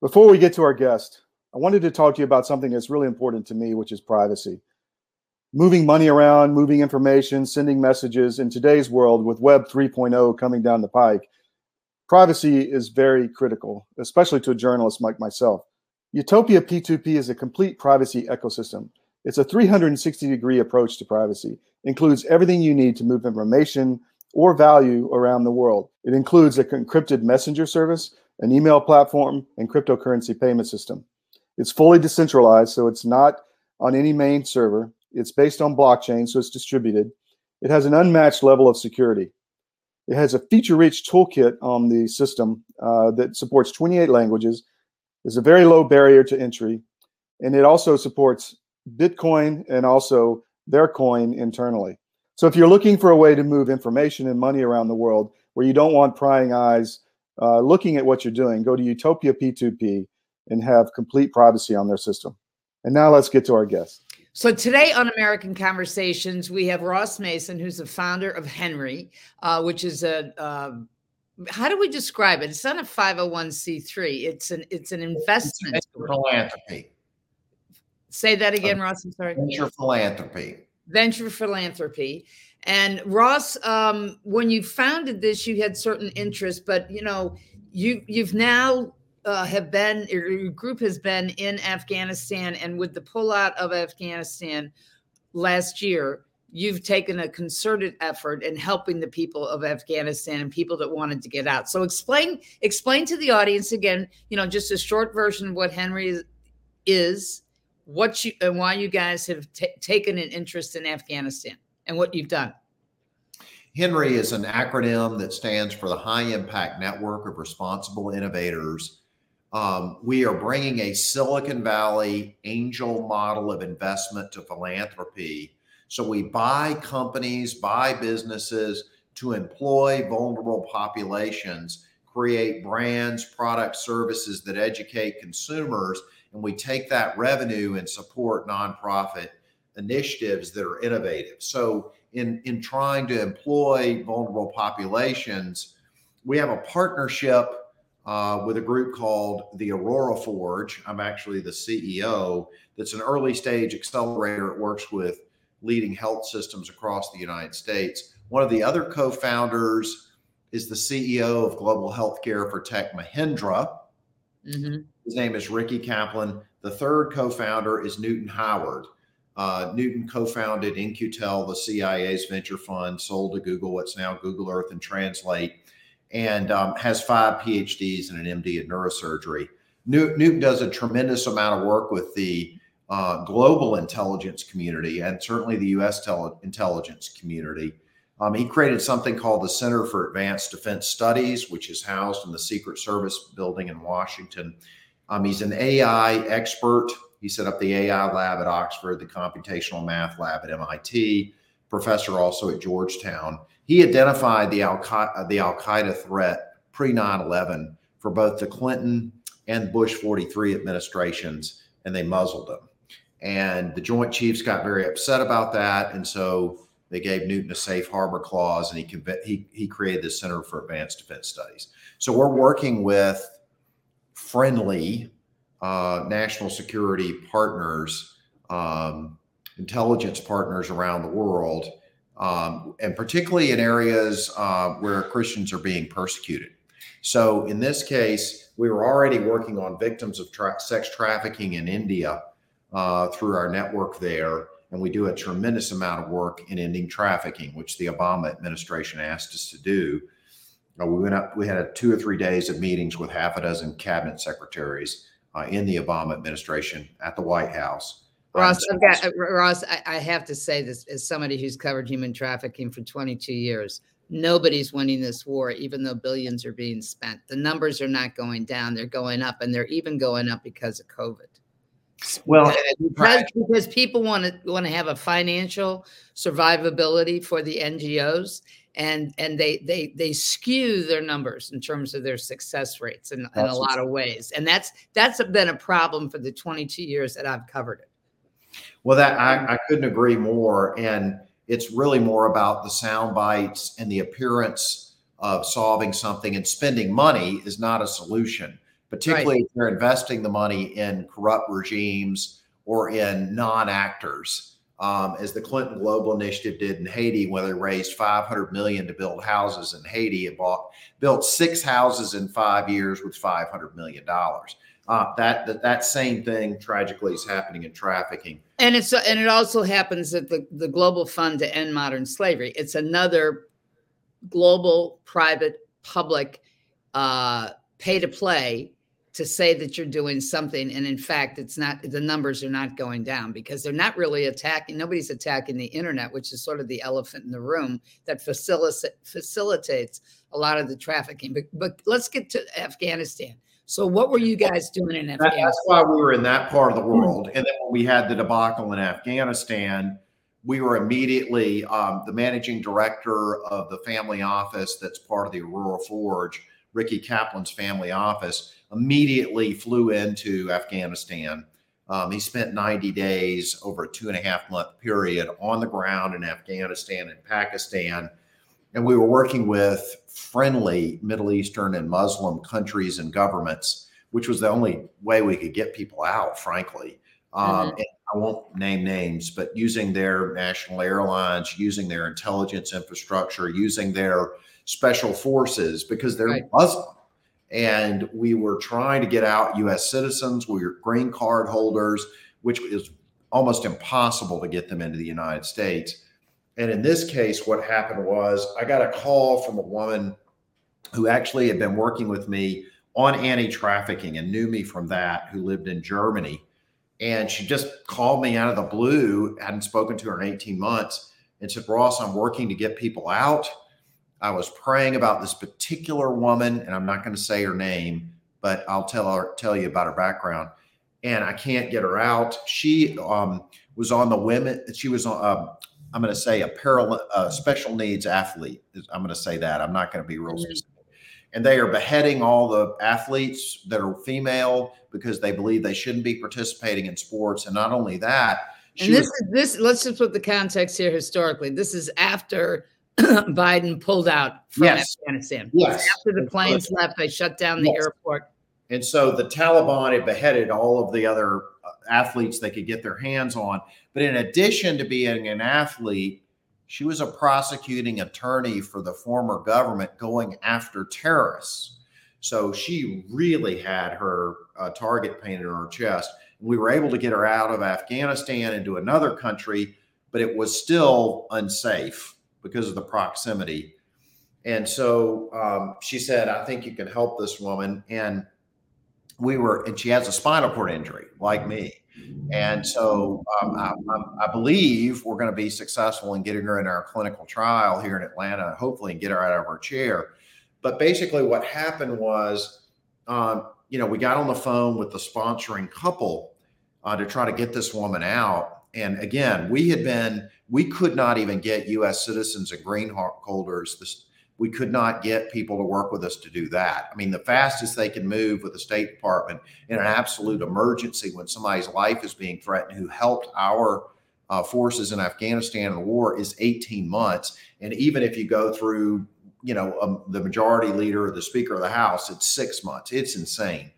Before we get to our guest, I wanted to talk to you about something that's really important to me, which is privacy. Moving money around, moving information, sending messages in today's world with Web 3.0 coming down the pike, privacy is very critical, especially to a journalist like myself. Utopia P2P is a complete privacy ecosystem. It's a 360 degree approach to privacy, includes everything you need to move information or value around the world. It includes a encrypted messenger service, an email platform, and cryptocurrency payment system. It's fully decentralized, so it's not on any main server. It's based on blockchain, so it's distributed. It has an unmatched level of security. It has a feature-rich toolkit on the system uh, that supports 28 languages. There's a very low barrier to entry, and it also supports Bitcoin and also their coin internally. So if you're looking for a way to move information and money around the world where you don't want prying eyes uh, looking at what you're doing, go to Utopia P2P and have complete privacy on their system. And now let's get to our guest. So today on American Conversations, we have Ross Mason, who's the founder of Henry, uh, which is a uh, how do we describe it? It's not a 501c3. It's an it's an investment it's philanthropy. Say that again, Ross. I'm sorry. Venture philanthropy. Venture philanthropy. And Ross, um, when you founded this, you had certain interests, but you know, you you've now uh, have been your group has been in Afghanistan, and with the pullout of Afghanistan last year, you've taken a concerted effort in helping the people of Afghanistan and people that wanted to get out. So explain explain to the audience again, you know, just a short version of what Henry is, what you and why you guys have t- taken an interest in Afghanistan and what you've done. Henry is an acronym that stands for the High Impact Network of Responsible Innovators um, we are bringing a Silicon Valley angel model of investment to philanthropy. So we buy companies, buy businesses to employ vulnerable populations, create brands, products, services that educate consumers, and we take that revenue and support nonprofit initiatives that are innovative. So in in trying to employ vulnerable populations, we have a partnership uh, with a group called the Aurora Forge. I'm actually the CEO. That's an early stage accelerator. It works with leading health systems across the United States. One of the other co founders is the CEO of Global Healthcare for Tech Mahindra. Mm-hmm. His name is Ricky Kaplan. The third co founder is Newton Howard. Uh, Newton co founded In-Q-Tel, the CIA's venture fund, sold to Google, what's now Google Earth and Translate and um, has five PhDs and an MD in neurosurgery. Newton does a tremendous amount of work with the uh, global intelligence community and certainly the U.S. Tele- intelligence community. Um, he created something called the Center for Advanced Defense Studies, which is housed in the Secret Service building in Washington. Um, he's an AI expert. He set up the AI lab at Oxford, the computational math lab at MIT, professor also at Georgetown. He identified the Al Al Qaeda threat pre 9 11 for both the Clinton and Bush 43 administrations, and they muzzled them. And the Joint Chiefs got very upset about that, and so they gave Newton a safe harbor clause, and he he he created the Center for Advanced Defense Studies. So we're working with friendly uh, national security partners, um, intelligence partners around the world um, and particularly in areas uh, where Christians are being persecuted. So in this case, we were already working on victims of tra- sex trafficking in India uh, through our network there. And we do a tremendous amount of work in ending trafficking, which the Obama administration asked us to do. Uh, we went up, we had two or three days of meetings with half a dozen cabinet secretaries uh, in the Obama administration at the White House Ross, I've got, uh, Ross, I, I have to say this as somebody who's covered human trafficking for 22 years. Nobody's winning this war, even though billions are being spent. The numbers are not going down; they're going up, and they're even going up because of COVID. Well, because, because people want to want to have a financial survivability for the NGOs, and and they they they skew their numbers in terms of their success rates in, in a lot of ways, and that's that's been a problem for the 22 years that I've covered it. Well, that I, I couldn't agree more. And it's really more about the sound bites and the appearance of solving something and spending money is not a solution. Particularly right. if you're investing the money in corrupt regimes or in non-actors. Um, as the Clinton Global Initiative did in Haiti, where they raised 500 million to build houses in Haiti, and bought built six houses in five years with 500 million dollars. Uh, that, that that same thing tragically is happening in trafficking. And it's and it also happens at the the Global Fund to End Modern Slavery. It's another global, private, public uh, pay to play to say that you're doing something and in fact it's not the numbers are not going down because they're not really attacking nobody's attacking the internet which is sort of the elephant in the room that facilitates facilitates a lot of the trafficking. But, but let's get to afghanistan. So what were you guys doing in afghanistan that's why we were in that part of the world. And then when we had the debacle in afghanistan we were immediately um, the managing director of the family office that's part of the aurora forge ricky kaplan's family office immediately flew into Afghanistan. Um, he spent 90 days over a two and a half month period on the ground in Afghanistan and Pakistan. And we were working with friendly Middle Eastern and Muslim countries and governments, which was the only way we could get people out, frankly. Um, mm-hmm. I won't name names, but using their national airlines, using their intelligence infrastructure, using their special forces because they're right. Muslim and we were trying to get out U.S. citizens, we were green card holders, which is almost impossible to get them into the United States. And in this case, what happened was I got a call from a woman who actually had been working with me on anti trafficking and knew me from that, who lived in Germany. And she just called me out of the blue, hadn't spoken to her in 18 months, and said, Ross, I'm working to get people out I was praying about this particular woman, and I'm not going to say her name, but I'll tell her tell you about her background. And I can't get her out. She um, was on the women. She was on. Uh, I'm going to say a parallel uh, special needs athlete. I'm going to say that. I'm not going to be real mm-hmm. specific. And they are beheading all the athletes that are female because they believe they shouldn't be participating in sports. And not only that, and this was, is this. Let's just put the context here historically. This is after Biden pulled out from yes. Afghanistan. Yes. After the planes left, they shut down the yes. airport. And so the Taliban had beheaded all of the other uh, athletes they could get their hands on. But in addition to being an athlete, she was a prosecuting attorney for the former government going after terrorists. So she really had her uh, target painted on her chest. We were able to get her out of Afghanistan into another country, but it was still unsafe because of the proximity. And so um, she said, I think you can help this woman. And we were, and she has a spinal cord injury like me. And so um, I, I, believe we're going to be successful in getting her in our clinical trial here in Atlanta, hopefully, and get her out of her chair. But basically, what happened was, um, you know, we got on the phone with the sponsoring couple uh, to try to get this woman out. And again, we had been we could not even get U.S. citizens and green holders. This, we could not get people to work with us to do that. I mean, the fastest they can move with the State Department in an absolute emergency when somebody's life is being threatened, who helped our uh, forces in Afghanistan in the war, is 18 months. And even if you go through, you know, um, the majority leader or the Speaker of the House, it's six months. It's insane.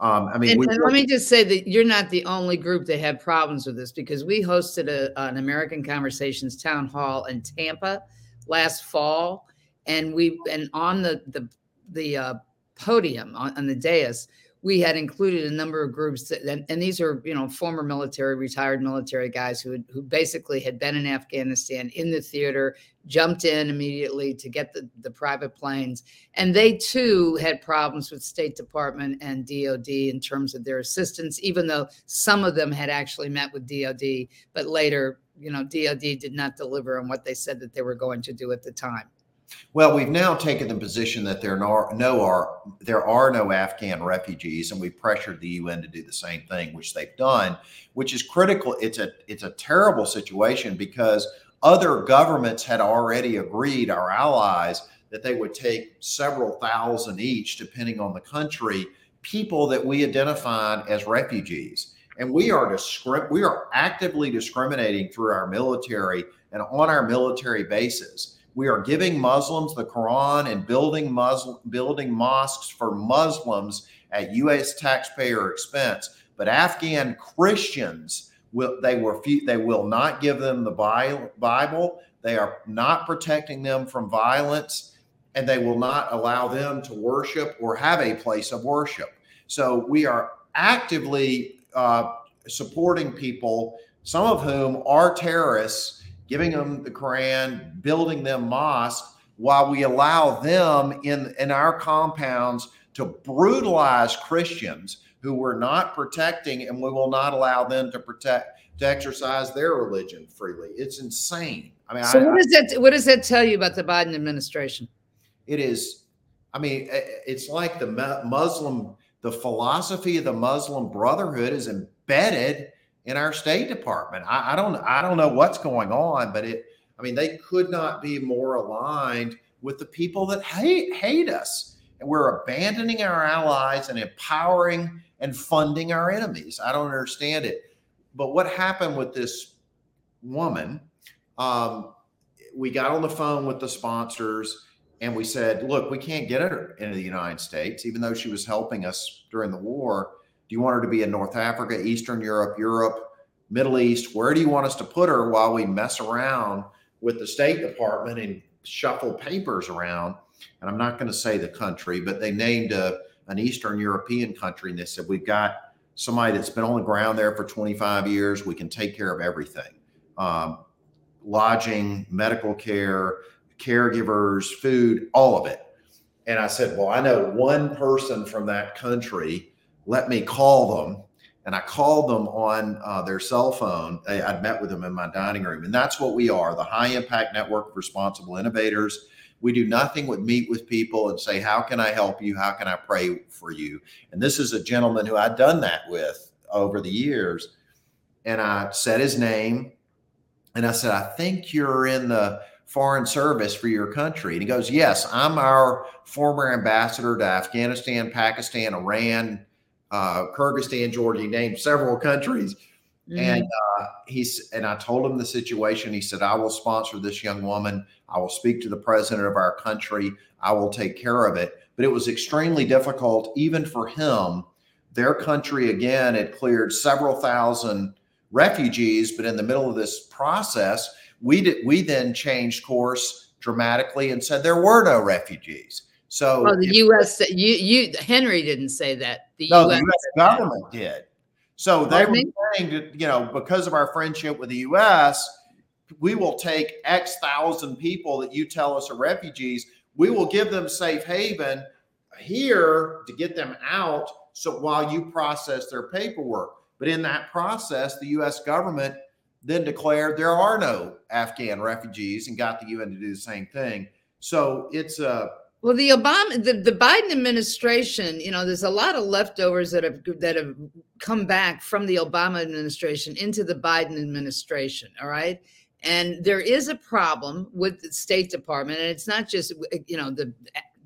Um, I mean, and, and let me just say that you're not the only group that had problems with this because we hosted a, an American Conversations town hall in Tampa last fall, and we and on the the the uh, podium on, on the dais we had included a number of groups that, and, and, these are you know former military retired military guys who who basically had been in afghanistan in the theater jumped in immediately to get the, the private planes. And they too had problems with state department and dod in terms of their assistance even though some of them had actually met with dod but later you know dod did not deliver on what they said that they were going to do at the time well, we've now taken the position that there are no are there are no Afghan refugees, and we've pressured the UN to do the same thing, which they've done, which is critical. It's a it's a terrible situation because other governments had already agreed, our allies, that they would take several thousand each, depending on the country, people that we identified as refugees. And we are discrim- we are actively discriminating through our military and on our military bases we are giving Muslims the Quran and building Muslim building mosques for Muslims at U.S. taxpayer expense. But Afghan Christians will they were they will not give them the Bible. They are not protecting them from violence, and they will not allow them to worship or have a place of worship. So we are actively uh, supporting people, some of whom are terrorists, giving mm-hmm. them the Quran, building them mosques, while we allow them in in our compounds to brutalize Christians who we're not protecting, and we will not allow them to protect to exercise their religion freely. It's insane. I mean, so I, what does that what does that tell you about the Biden administration? It is, I mean, it's like the Muslim, the philosophy of the Muslim Brotherhood is embedded in our State Department. I, I don't, I don't know what's going on, but it, I mean, they could not be more aligned with the people that hate hate us, and we're abandoning our allies and empowering and funding our enemies. I don't understand it. But what happened with this woman? Um, we got on the phone with the sponsors and we said, look, we can't get her into the United States, even though she was helping us during the war. Do you want her to be in North Africa, Eastern Europe, Europe, Middle East? Where do you want us to put her while we mess around with the State Department and shuffle papers around? And I'm not going to say the country, but they named a, an Eastern European country and they said, we've got somebody that's been on the ground there for 25 years. We can take care of everything um, lodging, medical care, caregivers, food, all of it. And I said, Well, I know one person from that country. Let me call them. And I called them on uh, their cell phone. I'd met with them in my dining room. And that's what we are the high impact network of responsible innovators. We do nothing but meet with people and say, How can I help you? How can I pray for you? And this is a gentleman who I'd done that with over the years. And I said his name and I said, I think you're in the foreign service for your country. And he goes, Yes, I'm our former ambassador to Afghanistan, Pakistan, Iran, uh, Kyrgyzstan, Georgia. He named several countries. Mm-hmm. And uh, he's and I told him the situation. He said, "I will sponsor this young woman. I will speak to the president of our country. I will take care of it." But it was extremely difficult, even for him. Their country again had cleared several thousand refugees, but in the middle of this process, we did we then changed course dramatically and said there were no refugees. So well, the U.S. you you Henry didn't say that. The no, US the U.S. government did. So they were saying that, you know, because of our friendship with the US, we will take X thousand people that you tell us are refugees. We will give them safe haven here to get them out. So while you process their paperwork, but in that process, the US government then declared there are no Afghan refugees and got the UN to do the same thing. So it's a well, the Obama, the, the Biden administration, you know, there's a lot of leftovers that have that have come back from the Obama administration into the Biden administration. All right, and there is a problem with the State Department, and it's not just you know the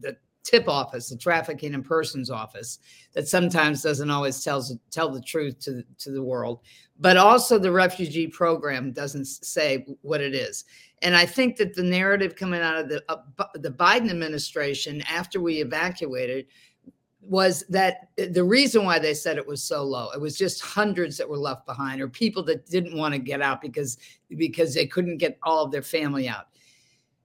the tip office, the trafficking in persons office, that sometimes doesn't always tells tell the truth to to the world, but also the refugee program doesn't say what it is. And I think that the narrative coming out of the uh, the Biden administration after we evacuated was that uh, the reason why they said it was so low it was just hundreds that were left behind or people that didn't want to get out because because they couldn't get all of their family out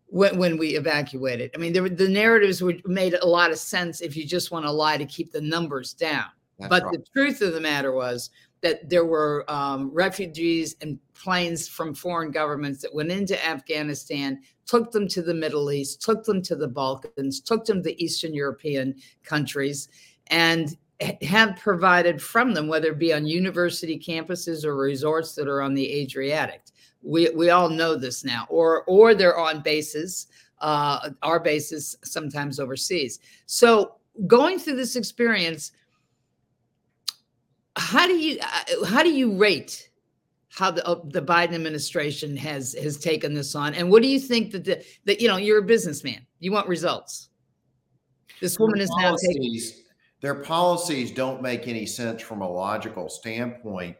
when, when we evacuated i mean there, the narratives were made a lot of sense if you just want to lie to keep the numbers down That's but right. the truth of the matter was that there were um, refugees and planes from foreign governments that went into Afghanistan, took them to the Middle East, took them to the Balkans, took them to Eastern European countries, and have provided from them, whether it be on university campuses or resorts that are on the Adriatic. We, we all know this now, or or they're on bases, uh, our bases sometimes overseas. So going through this experience, how do you uh, how do you rate how the uh, the Biden administration has has taken this on, and what do you think that the that you know you're a businessman, you want results. This woman their is now taking their policies don't make any sense from a logical standpoint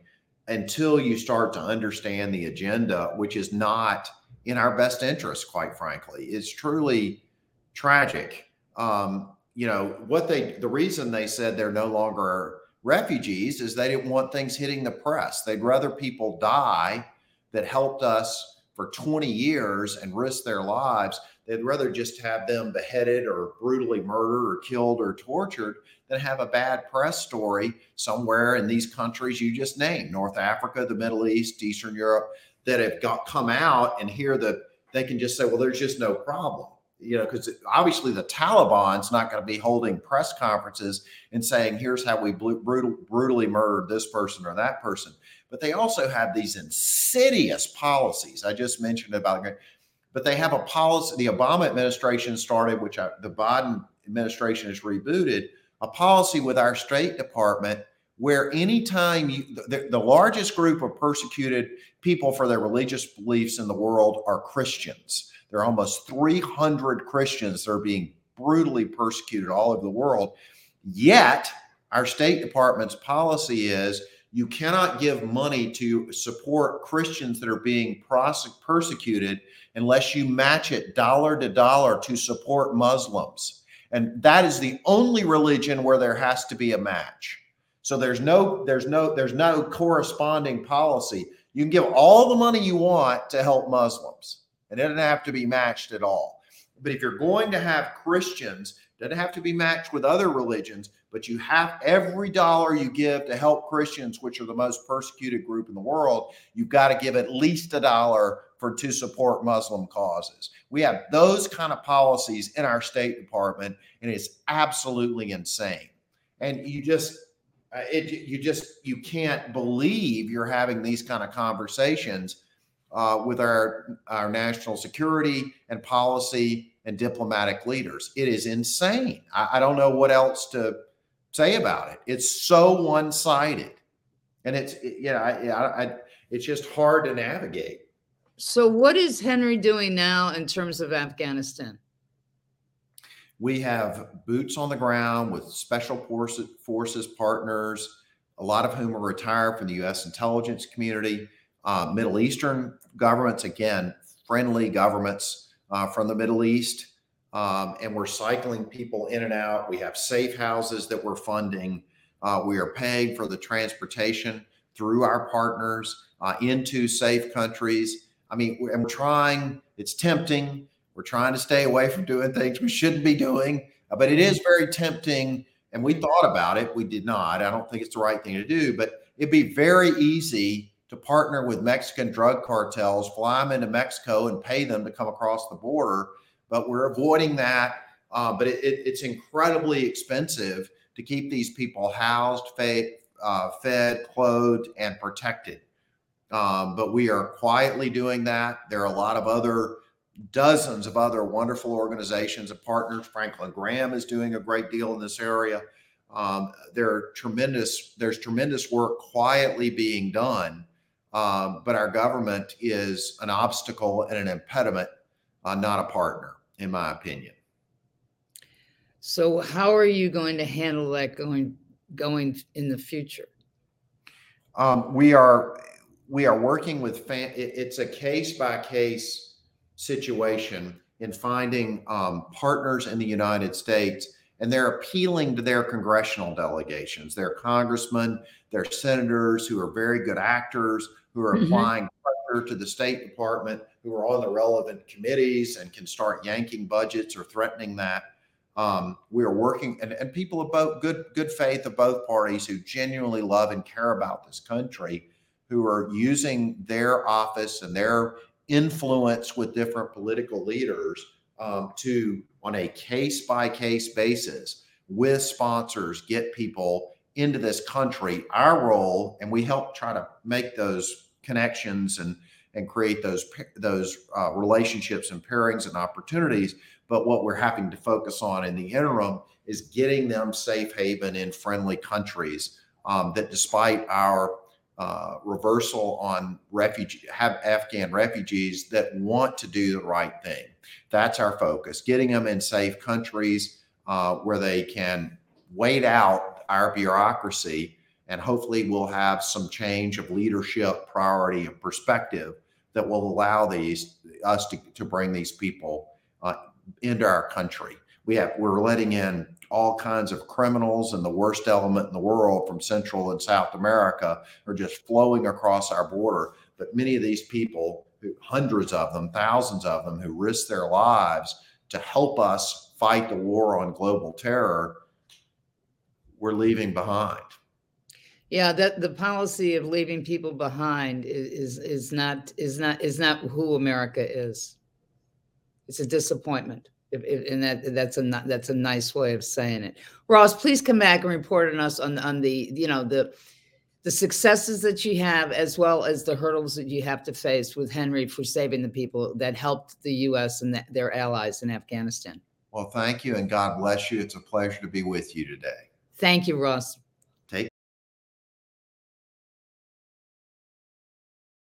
until you start to understand the agenda, which is not in our best interest, quite frankly. It's truly tragic. Um, you know, what they, the reason they said they're no longer refugees is they didn't want things hitting the press. They'd rather people die that helped us for 20 years and risk their lives. They'd rather just have them beheaded or brutally murdered or killed or tortured than have a bad press story somewhere in these countries you just named North Africa, the Middle East, Eastern Europe that have got come out and hear that they can just say, well, there's just no problem you know, because obviously the Taliban's not going to be holding press conferences and saying, here's how we brutal, brutally murdered this person or that person. But they also have these insidious policies. I just mentioned about, but they have a policy. The Obama administration started, which I, the Biden administration has rebooted, a policy with our State Department where anytime you, the, the largest group of persecuted people for their religious beliefs in the world are Christians there are almost 300 Christians that are being brutally persecuted all over the world. Yet, our State Department's policy is you cannot give money to support Christians that are being persecuted unless you match it dollar to dollar to support Muslims. And that is the only religion where there has to be a match. So there's no there's no there's no corresponding policy. You can give all the money you want to help Muslims. And it doesn't have to be matched at all. But if you're going to have Christians, doesn't have to be matched with other religions, but you have every dollar you give to help Christians, which are the most persecuted group in the world, you've got to give at least a dollar for to support Muslim causes. We have those kind of policies in our State Department, and it's absolutely insane. And you just uh, it you just you can't believe you're having these kind of conversations uh, with our, our national security and policy and diplomatic leaders. It is insane. I, I don't know what else to say about it. It's so one sided. And it's, it, you know, I, I, it's just hard to navigate. So, what is Henry doing now in terms of Afghanistan? We have boots on the ground with special forces, forces partners, a lot of whom are retired from the U.S. intelligence community uh, Middle Eastern governments, again, friendly governments uh, from the Middle East. Um, and we're cycling people in and out. We have safe houses that we're funding. Uh, we are paying for the transportation through our partners uh, into safe countries. I mean, and we're trying, it's tempting. We're trying to stay away from doing things we shouldn't be doing, uh, but it is very tempting. And we thought about it. We did not. I don't think it's the right thing to do, but it'd be very easy to partner with Mexican drug cartels, fly them into Mexico and pay them to come across the border. But we're avoiding that. Uh, but it, it, it's incredibly expensive to keep these people housed, fed, uh, fed clothed, and protected. Um, but we are quietly doing that. There are a lot of other dozens of other wonderful organizations and partners. Franklin Graham is doing a great deal in this area. Um, there are tremendous. There's tremendous work quietly being done um, but our government is an obstacle and an impediment, uh, not a partner, in my opinion. So, how are you going to handle that going going in the future? Um, we are we are working with fam- it's a case by case situation in finding um, partners in the United States, and they're appealing to their congressional delegations, their congressmen, their senators who are very good actors who are mm-hmm. applying pressure to the State Department, who are on the relevant committees and can start yanking budgets or threatening that. Um, we are working, and, and people of both good good faith of both parties who genuinely love and care about this country, who are using their office and their influence with different political leaders um, to, on a case by case basis, with sponsors, get people into this country. Our role, and we help try to make those connections and and create those those uh, relationships and pairings and opportunities. But what we're having to focus on in the interim is getting them safe haven in friendly countries. Um, that despite our uh, reversal on refugee have Afghan refugees that want to do the right thing. That's our focus. Getting them in safe countries uh, where they can wait out our bureaucracy and hopefully we'll have some change of leadership, priority, and perspective that will allow these us to, to bring these people uh, into our country. We have we're letting in all kinds of criminals and the worst element in the world from Central and South America are just flowing across our border. But many of these people, hundreds of them, thousands of them, who risk their lives to help us fight the war on global terror, we're leaving behind. Yeah, that the policy of leaving people behind is, is is not is not is not who America is. It's a disappointment. If, if, and that that's a that's a nice way of saying it. Ross, please come back and report on us on on the you know the the successes that you have as well as the hurdles that you have to face with Henry for saving the people that helped the U.S. and the, their allies in Afghanistan. Well, thank you and God bless you. It's a pleasure to be with you today. Thank you, Ross.